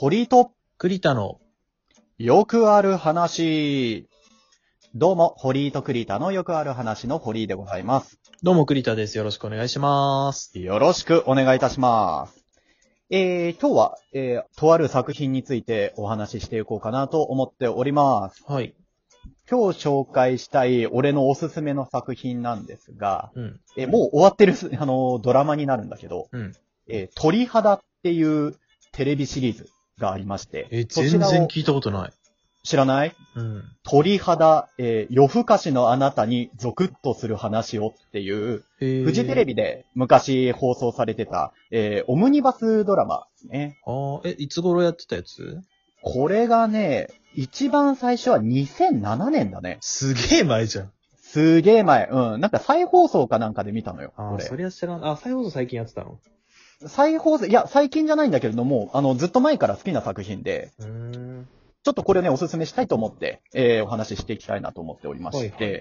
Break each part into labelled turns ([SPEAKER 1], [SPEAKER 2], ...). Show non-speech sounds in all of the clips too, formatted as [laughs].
[SPEAKER 1] 堀井と
[SPEAKER 2] 栗田の、
[SPEAKER 1] よくある話。どうも、堀井と栗田のよくある話の堀井でございます。
[SPEAKER 2] どうも栗田です。よろしくお願いします。
[SPEAKER 1] よろしくお願いいたします。えー、今日は、えー、とある作品についてお話ししていこうかなと思っております。
[SPEAKER 2] はい。
[SPEAKER 1] 今日紹介したい俺のおすすめの作品なんですが、
[SPEAKER 2] うん。
[SPEAKER 1] えーもう終わってるす、あのードラマになるんだけど、
[SPEAKER 2] うん。
[SPEAKER 1] えー鳥肌っていうテレビシリーズがありまして、
[SPEAKER 2] え、全然聞いたことない。
[SPEAKER 1] 知らない？
[SPEAKER 2] うん。
[SPEAKER 1] 鳥肌、えー夜更かしのあなたにゾクッとする話をっていう、
[SPEAKER 2] え
[SPEAKER 1] フジテレビで昔放送されてた、えーオムニバスドラマですね。
[SPEAKER 2] あーえ、いつ頃やってたやつ？
[SPEAKER 1] これがね、一番最初は2007年だね。
[SPEAKER 2] すげえ前じゃん。
[SPEAKER 1] すげえ前。うん。なんか再放送かなんかで見たのよ。
[SPEAKER 2] あー、
[SPEAKER 1] これ
[SPEAKER 2] そりゃ知らん。あ、再放送最近やってたの？
[SPEAKER 1] 再放送、いや、最近じゃないんだけれども、あの、ずっと前から好きな作品で。ちょっとこれね、おすすめしたいと思って、えーお話ししていきたいなと思っておりまして、
[SPEAKER 2] はいは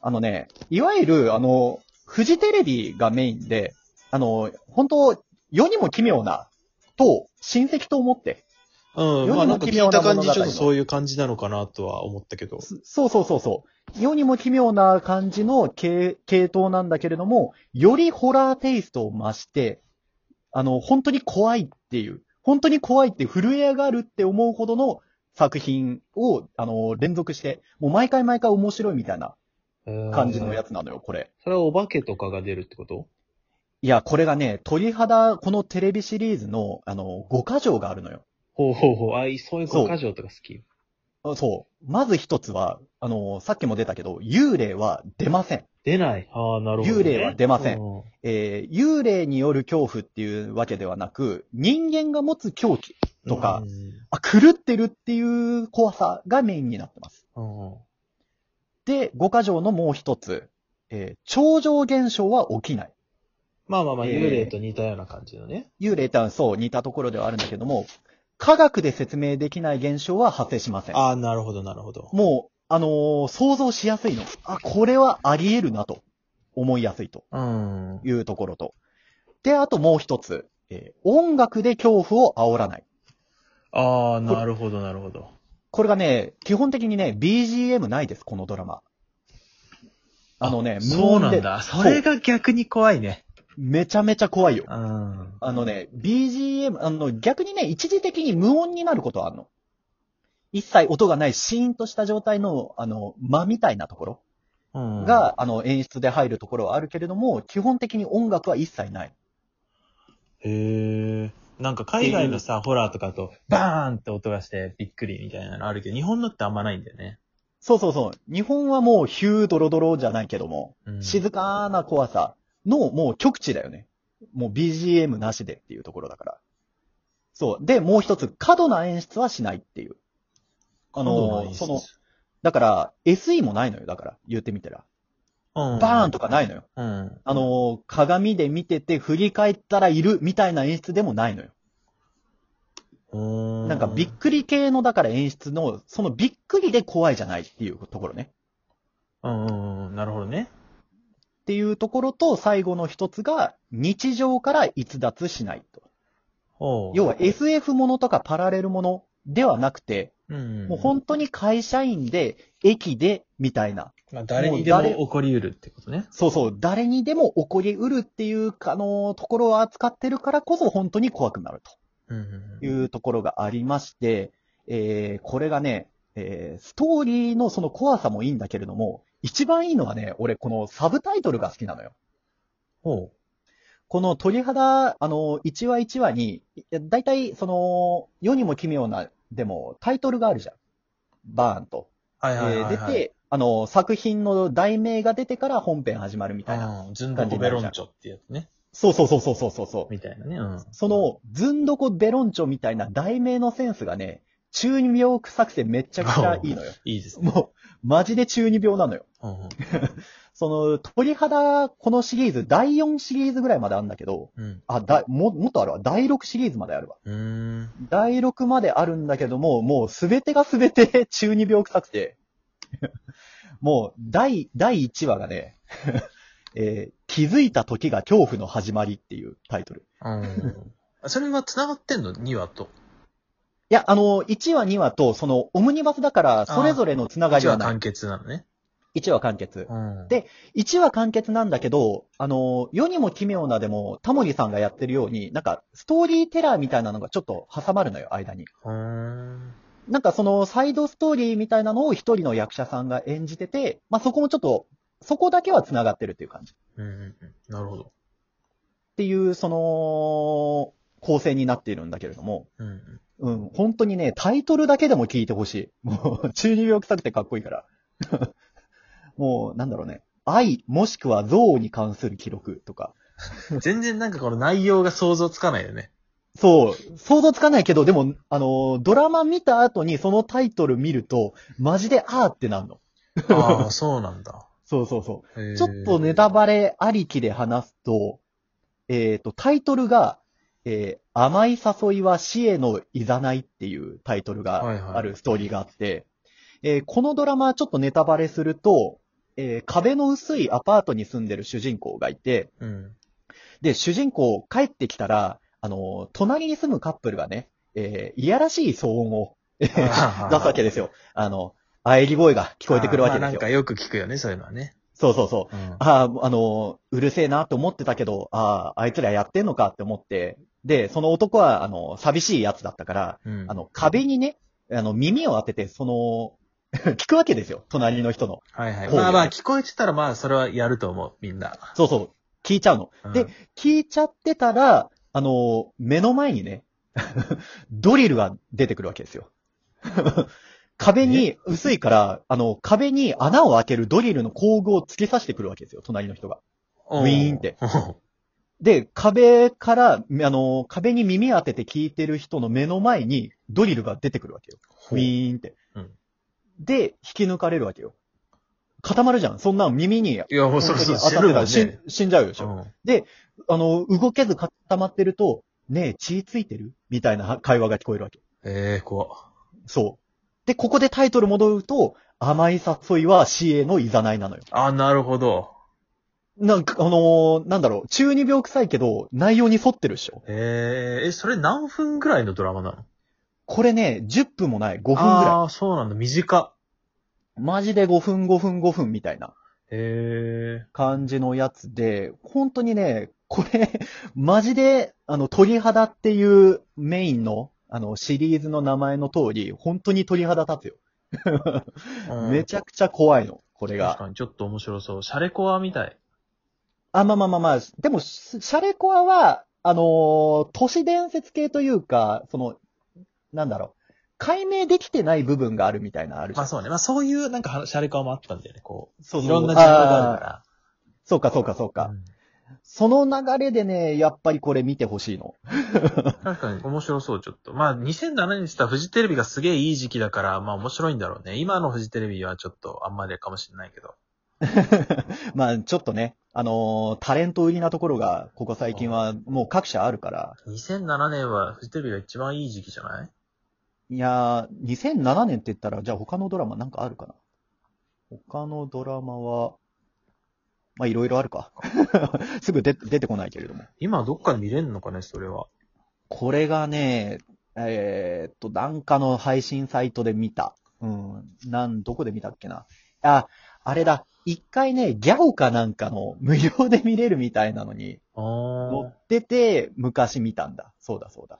[SPEAKER 1] あのね、いわゆる、あの、フジテレビがメインで、あの、本当世にも奇妙な、と、親戚と思って、
[SPEAKER 2] うん。
[SPEAKER 1] 世にも
[SPEAKER 2] まあなんか聞
[SPEAKER 1] 奇妙
[SPEAKER 2] いた感じ、ちょっとそういう感じなのかなとは思ったけど。
[SPEAKER 1] そそうそうそうそう。世にも奇妙な感じの系系統なんだけれども、よりホラーテイストを増して、あの、本当に怖いっていう、本当に怖いって震え上がるって思うほどの作品を、あの、連続して、もう毎回毎回面白いみたいな感じのや
[SPEAKER 2] つ。
[SPEAKER 1] つなのよ、これ。
[SPEAKER 2] それはお化けとかが出るってこと？
[SPEAKER 1] いや、これがね、鳥肌、このテレビシリーズの、あの、5箇条があるのよ。
[SPEAKER 2] ほうほうほう。あ、いそういう
[SPEAKER 1] そう
[SPEAKER 2] 五箇条とか好き？
[SPEAKER 1] あそう。まず一つは、あの、さっきも出たけど、幽霊は出ません。
[SPEAKER 2] 出ない。ああ、なるほど、ね。
[SPEAKER 1] 幽霊は出ません
[SPEAKER 2] うん
[SPEAKER 1] えー幽霊による恐怖っていうわけではなく、人間が持つ狂気とか、
[SPEAKER 2] うん
[SPEAKER 1] あ、狂ってるっていう怖さがメインになってます。
[SPEAKER 2] うん
[SPEAKER 1] で、五箇条のもう一つ、えー超常現象は起きない。
[SPEAKER 2] まあまあまあ、
[SPEAKER 1] えー
[SPEAKER 2] 幽霊と似たような感じのね。
[SPEAKER 1] 幽霊とはそう似たところではあるんだけども、科学で説明できない現象は発生しません。
[SPEAKER 2] ああ、なるほど、なるほど。
[SPEAKER 1] もう、あのー想像しやすいの。あ、これはあり得るなと思いやすいと
[SPEAKER 2] うん。
[SPEAKER 1] いうところと。で、あともう一つ、えー音楽で恐怖を煽らない。
[SPEAKER 2] ああ、なるほど、なるほど。
[SPEAKER 1] これがね、基本的にね、BGM ないです、このドラマ。あのね、無
[SPEAKER 2] そう
[SPEAKER 1] 音で
[SPEAKER 2] なんだ。それが逆に怖いね。
[SPEAKER 1] めちゃめちゃ怖いよ。
[SPEAKER 2] うん。
[SPEAKER 1] あのね、BGM、あの、逆にね、一時的に無音になることはあるの。一切音がないシーンとした状態の、あの、間みたいなところ
[SPEAKER 2] うん、
[SPEAKER 1] が、あの、演出で入るところはあるけれども、基本的に音楽は一切ない。
[SPEAKER 2] へえ。なんか海外のさ、ホラーとかだと、バーンって音がしてびっくりみたいなのあるけど、日本のってあんまないんだよね。
[SPEAKER 1] そうそうそう。日本はもうヒュードロドロじゃないけども、
[SPEAKER 2] うん、
[SPEAKER 1] 静かな怖さのもう極致だよね。もう BGM なしでっていうところだから。そう。で、もう一つ、過度な演出はしないっていう。あの、その、だから、SE もないのよ。だから、言ってみたら。
[SPEAKER 2] うん、
[SPEAKER 1] バーンとかないのよ。
[SPEAKER 2] うん。
[SPEAKER 1] あの、鏡で見てて振り返ったらいるみたいな演出でもないのよ。
[SPEAKER 2] うん。
[SPEAKER 1] なんかびっくり系の、だから演出の、そのびっくりで怖いじゃないっていうところね。
[SPEAKER 2] うんうんうん。なるほどね。
[SPEAKER 1] っていうところと、最後の一つが、日常から逸脱しないと。
[SPEAKER 2] ほう。
[SPEAKER 1] 要は SF ものとかパラレルものではなくて、
[SPEAKER 2] うん。
[SPEAKER 1] もう本当に会社員で、駅で、みたいな。
[SPEAKER 2] まあ、誰にでも起こり得るってことね。
[SPEAKER 1] そうそう、誰にでも起こりうるっていう、あの、ところを扱ってるからこそ本当に怖くなるというところがありまして、えー、これがね、えー、ストーリーのその怖さもいいんだけれども、一番いいのはね、俺このサブタイトルが好きなのよ。
[SPEAKER 2] ほ
[SPEAKER 1] この鳥肌、あの、1話1話に、いや大体、その、世にも奇妙な、でも、タイトルがあるじゃん。バーンと。
[SPEAKER 2] う。はいはいはい、はい。
[SPEAKER 1] えー出て、あの、作品の題名が出てから本編始まるみたいな。
[SPEAKER 2] うん、ずんどこベロンチョってやつね。
[SPEAKER 1] そうそうそうそうそうそうそう。
[SPEAKER 2] みたいなね。うん。
[SPEAKER 1] その、ずんどこベロンチョみたいな題名のセンスがね、中二病臭くてめっちゃくちゃいいのよ。[laughs]
[SPEAKER 2] いいですね。
[SPEAKER 1] もう、マジで中二病なのよ。
[SPEAKER 2] うんうん [laughs]
[SPEAKER 1] その、鳥肌、このシリーズ、第4シリーズぐらいまであるんだけど、
[SPEAKER 2] うん。
[SPEAKER 1] あ、だ、も、もっとあるわ。第6シリーズまであるわ。第6まであるんだけども、もうすべてがすべて [laughs] 中二病臭くて、もう、第、第1話がね、えー気づいた時が恐怖の始まりっていうタイトル。
[SPEAKER 2] うん。それは繋がってんの ?2 話と。
[SPEAKER 1] や、あの、1話、2話と、その、オムニバスだから、それぞれのつながりはない。
[SPEAKER 2] 一話完結なのね。
[SPEAKER 1] 1話完結。
[SPEAKER 2] うん。
[SPEAKER 1] で1話完結なんだけど、あの、世にも奇妙なでも、タモリさんがやってるように、なんか、ストーリーテラーみたいなのがちょっと挟まるのよ、間に。
[SPEAKER 2] うーん。
[SPEAKER 1] なんかその、サイドストーリーみたいなのを一人の役者さんが演じてて、まあ、そこもちょっと、そこだけは繋がってるっていう感じ。っ
[SPEAKER 2] うんうんうん。なるほど。
[SPEAKER 1] ていう、その、構成になっているんだけれども、
[SPEAKER 2] うんうん。
[SPEAKER 1] うん、本当にね、タイトルだけでも聞いてほしい。もう、[laughs] 中二病臭くてかっこいいから。[laughs] もう、なんだろうね。愛、もしくは憎悪に関する記録とか。[laughs]
[SPEAKER 2] 全然なんかこの内容が想像つかないよね。
[SPEAKER 1] そう、想像つかないけど、でも、あの、ドラマ見た後にそのタイトル見ると、マジであーってなんの。
[SPEAKER 2] ああ、そうなんだ。
[SPEAKER 1] そうそうそう。ちょっとネタバレありきで話すと、えっ、と、タイトルが、えー甘い誘いは死へのいざないっていうタイトルがあるストーリーがあって、えーこのドラマちょっとネタバレすると、えー壁の薄いアパートに住んでる主人公がいて、
[SPEAKER 2] うん。
[SPEAKER 1] で、主人公帰ってきたら、あの、隣に住むカップルがね、えーいやらしい騒音を [laughs] えー出すわけですよ。あの、喘ぎ声が聞こえてくるわけですよ
[SPEAKER 2] まあなんか。よく聞くよね、そういうのはね。
[SPEAKER 1] そうそうそう。
[SPEAKER 2] うん。
[SPEAKER 1] ああ、あの、うるせえなと思ってたけど、ああ、あいつらやってんのかって思って、で、その男は、あの、寂しいやつだったから、
[SPEAKER 2] うん
[SPEAKER 1] あの、壁にね、あの、耳を当てて、その、[laughs] 聞くわけですよ、隣の人の。
[SPEAKER 2] はいはい。まあまあ、聞こえてたらまあ、それはやると思う、みんな。
[SPEAKER 1] そうそう、聞いちゃうの。
[SPEAKER 2] うん
[SPEAKER 1] で、聞いちゃってたら、あの、目の前にね、[laughs] ドリルが出てくるわけですよ。[laughs] 壁に、薄いから、あの、壁に穴を開けるドリルの工具を突き刺してくるわけですよ、隣の人が。ウィーンって。で、壁から、あの、壁に耳当てて聞いてる人の目の前にドリルが出てくるわけよ。ウィーンって。
[SPEAKER 2] うん
[SPEAKER 1] で、引き抜かれるわけよ。固まるじゃん。そんな耳に
[SPEAKER 2] いや、もうそろそろ
[SPEAKER 1] 死ん
[SPEAKER 2] ね。
[SPEAKER 1] 死んじゃうでしょ。
[SPEAKER 2] うん
[SPEAKER 1] あの、動けず固まってると、ねえ、血ついてる？みたいな会話が聞こえるわけ。
[SPEAKER 2] ええ、怖っ
[SPEAKER 1] そう。で、ここでタイトル戻ると、甘い誘いは死へのいざないなのよ。
[SPEAKER 2] あ、なるほど。
[SPEAKER 1] なんか、あのーなんだろう、中二病臭いけど、内容に沿ってるでしょ。
[SPEAKER 2] ええ、え、それ何分ぐらいのドラマなの？
[SPEAKER 1] これね、10分もない、5分ぐらい。
[SPEAKER 2] ああ、そうなんだ。短っ。
[SPEAKER 1] マジで5分5分5分みたいな
[SPEAKER 2] へえ。
[SPEAKER 1] 感じのやつで、本当にね、これ、マジで、あの、鳥肌っていうメインの、あの、シリーズの名前の通り、本当に鳥肌立つよ。
[SPEAKER 2] うん [laughs]
[SPEAKER 1] めちゃくちゃ怖いの、これが。
[SPEAKER 2] 確かにちょっと面白そう。シャレコアみたい。
[SPEAKER 1] あ、まあまあまあまあ、でも、シシャレコアは、あのー都市伝説系というか、その、なんだろう、解明できてない部分があるみたいなのあるじゃん
[SPEAKER 2] まあそうね。まあそういうなんかはシャレコアもあったんだよね。こう。
[SPEAKER 1] そうそう
[SPEAKER 2] いろんなジャンルがあるか
[SPEAKER 1] そうかそうかそう
[SPEAKER 2] ら。
[SPEAKER 1] か。
[SPEAKER 2] うん
[SPEAKER 1] その流れでね、やっぱりこれ見てほしいの。[laughs]
[SPEAKER 2] 確かに面白そう、ちょっと。まあ、2007年にしたらフジテレビがすげえいい時期だから、まあ面白いんだろうね。今のフジテレビはちょっとあんまりかもしれないけど。[laughs]
[SPEAKER 1] まあ、ちょっとね、あのータレント売りなところが、ここ最近はもう各社あるから、
[SPEAKER 2] 2007年はフジテレビが一番いい時期じゃない？
[SPEAKER 1] いやー、2007年って言ったら、じゃあ他のドラマなんかあるかな？他のドラマは、まあいろいろあるか。[laughs] すぐ出出てこないけれども。
[SPEAKER 2] 今どっかで見れんのかね、それは。
[SPEAKER 1] これがね、えーっと、なんかの配信サイトで見た。うん。なん、どこで見たっけな？あ、あれだ。一回ね、ギャオかなんかの無料で見れるみたいなのに
[SPEAKER 2] あ
[SPEAKER 1] 載
[SPEAKER 2] ー
[SPEAKER 1] ってて、昔見たんだ。そうだそうだ。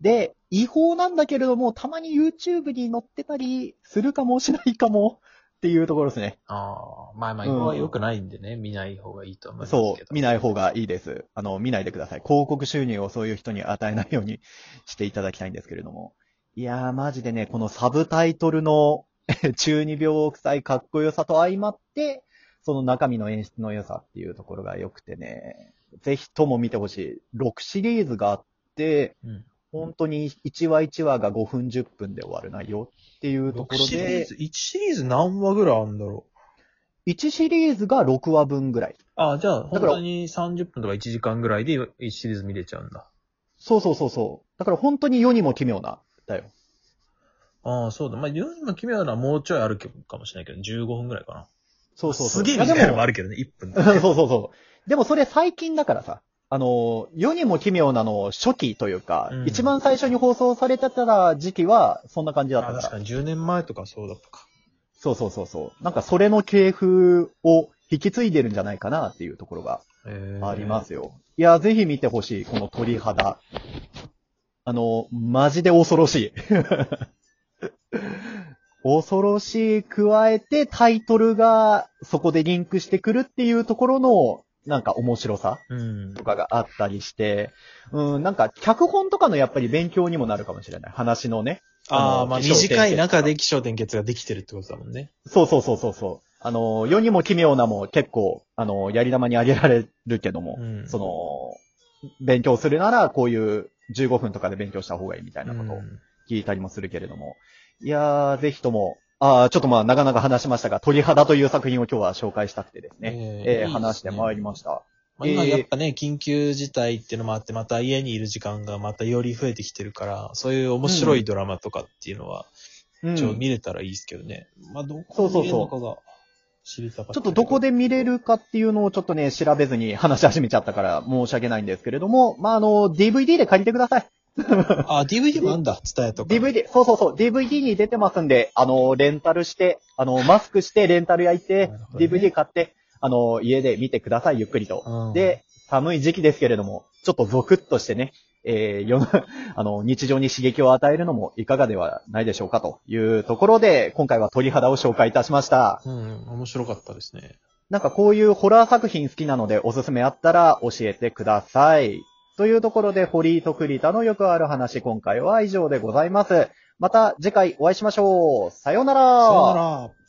[SPEAKER 1] で、違法なんだけれども、たまに YouTube に載ってたりするかもしないかも [laughs] っていうところですね。
[SPEAKER 2] あー。まあまあ、
[SPEAKER 1] うん
[SPEAKER 2] 今は良くないんでね、見ない方がいいと思いますけど。
[SPEAKER 1] そう、見ない方がいいです。あの、見ないでください。広告収入をそういう人に与えないようにしていただきたいんですけれども。いやー、マジでね、このサブタイトルの [laughs] 中二病臭いかっこよさと相まって、その中身の演出の良さっていうところが良くてね、ぜひとも見てほしい。6シリーズがあって、
[SPEAKER 2] うん。
[SPEAKER 1] 本当に1話1話が5分10分で終わる内容っていうとこ
[SPEAKER 2] 6
[SPEAKER 1] ろで
[SPEAKER 2] シリーズ、、1シリーズ何話ぐらいあるんだろう
[SPEAKER 1] ？1シリーズが6話分ぐらい。
[SPEAKER 2] あじゃあ、本当に30分とか1時間ぐらいで1シリーズ見れちゃうんだ。
[SPEAKER 1] そうそうそうそう。だから本当に世にも奇妙な、だよ。
[SPEAKER 2] ああ、そうだ。まあ、世にも奇妙なのはもうちょいあるかもしれないけど、15分ぐらいかな。
[SPEAKER 1] そうそうそう。
[SPEAKER 2] すげえ短いの
[SPEAKER 1] も
[SPEAKER 2] もあるけどね、1分で。[laughs]
[SPEAKER 1] そうそうそう。でもそれ最近だからさ。あの、世にも奇妙なの初期というか、
[SPEAKER 2] うん
[SPEAKER 1] 一番最初に放送されてた時期は、そんな感じだったから。
[SPEAKER 2] あ確かに10年前とかそうだったか。
[SPEAKER 1] そうそうそうそう。なんかそれの系譜を引き継いでるんじゃないかなっていうところが
[SPEAKER 2] えー
[SPEAKER 1] ありますよ。いや、ぜひ見てほしい、この鳥肌。あの、マジで恐ろしい。恐ろしい加えてタイトルがそこでリンクしてくるっていうところのなんか面白さ
[SPEAKER 2] うん
[SPEAKER 1] と。かがあったりして、うん、なんか脚本とかのやっぱり勉強にもなるかもしれない。話のね。
[SPEAKER 2] ああ、まあ短い中で気象転結ができてるってことだもんね。
[SPEAKER 1] そうそうそうそうそう。あの、世にも奇妙なも結構、あの、やり玉にあげられるけども、
[SPEAKER 2] うん
[SPEAKER 1] その、勉強するならこういう15分とかで勉強した方がいいみたいなことを
[SPEAKER 2] うん
[SPEAKER 1] 聞いたりもするけれども。いやー、ぜひとも、あーちょっとまあ、なかなか話しましたが、鳥肌という作品を今日は紹介したくてですね、えー
[SPEAKER 2] えー
[SPEAKER 1] 話してまいりま
[SPEAKER 2] た。
[SPEAKER 1] した。
[SPEAKER 2] まあ、今やっぱね、緊急事態っていうのもあって、また家にいる時間がまたより増えてきてるから、そういう面白いドラマとかっていうのは、
[SPEAKER 1] うん
[SPEAKER 2] ちょ見れたらいいですけどね。まあ、どこで見れるのかが知りたかった。
[SPEAKER 1] ちょっとどこで見れるかっていうのをちょっとね、調べずに話し始めちゃったから申し訳ないんですけれども、まあ、あの、DVD で借りてください。
[SPEAKER 2] あ、DVD もあんだ、伝えとか。
[SPEAKER 1] DVD、そうそうそう、DVD に出てますんで、あの、レンタルして、あの、マスクして、レンタル焼いて
[SPEAKER 2] ね
[SPEAKER 1] DVD 買って、あの、家で見てください、ゆっくりと。
[SPEAKER 2] うん
[SPEAKER 1] で、寒い時期ですけれども、ちょっとゾクッとしてね、えー、世の、あの、日常に刺激を与えるのもいかがではないでしょうかというところで、今回は鳥肌を紹介いたしました。
[SPEAKER 2] うん、面白かったですね。
[SPEAKER 1] なんかこういうホラー作品好きなのでおすすめあったら教えてください。というところで、堀井と栗田のよくある話、今回は以上でございます。また次回お会いしましょう。さようなら。
[SPEAKER 2] さようなら。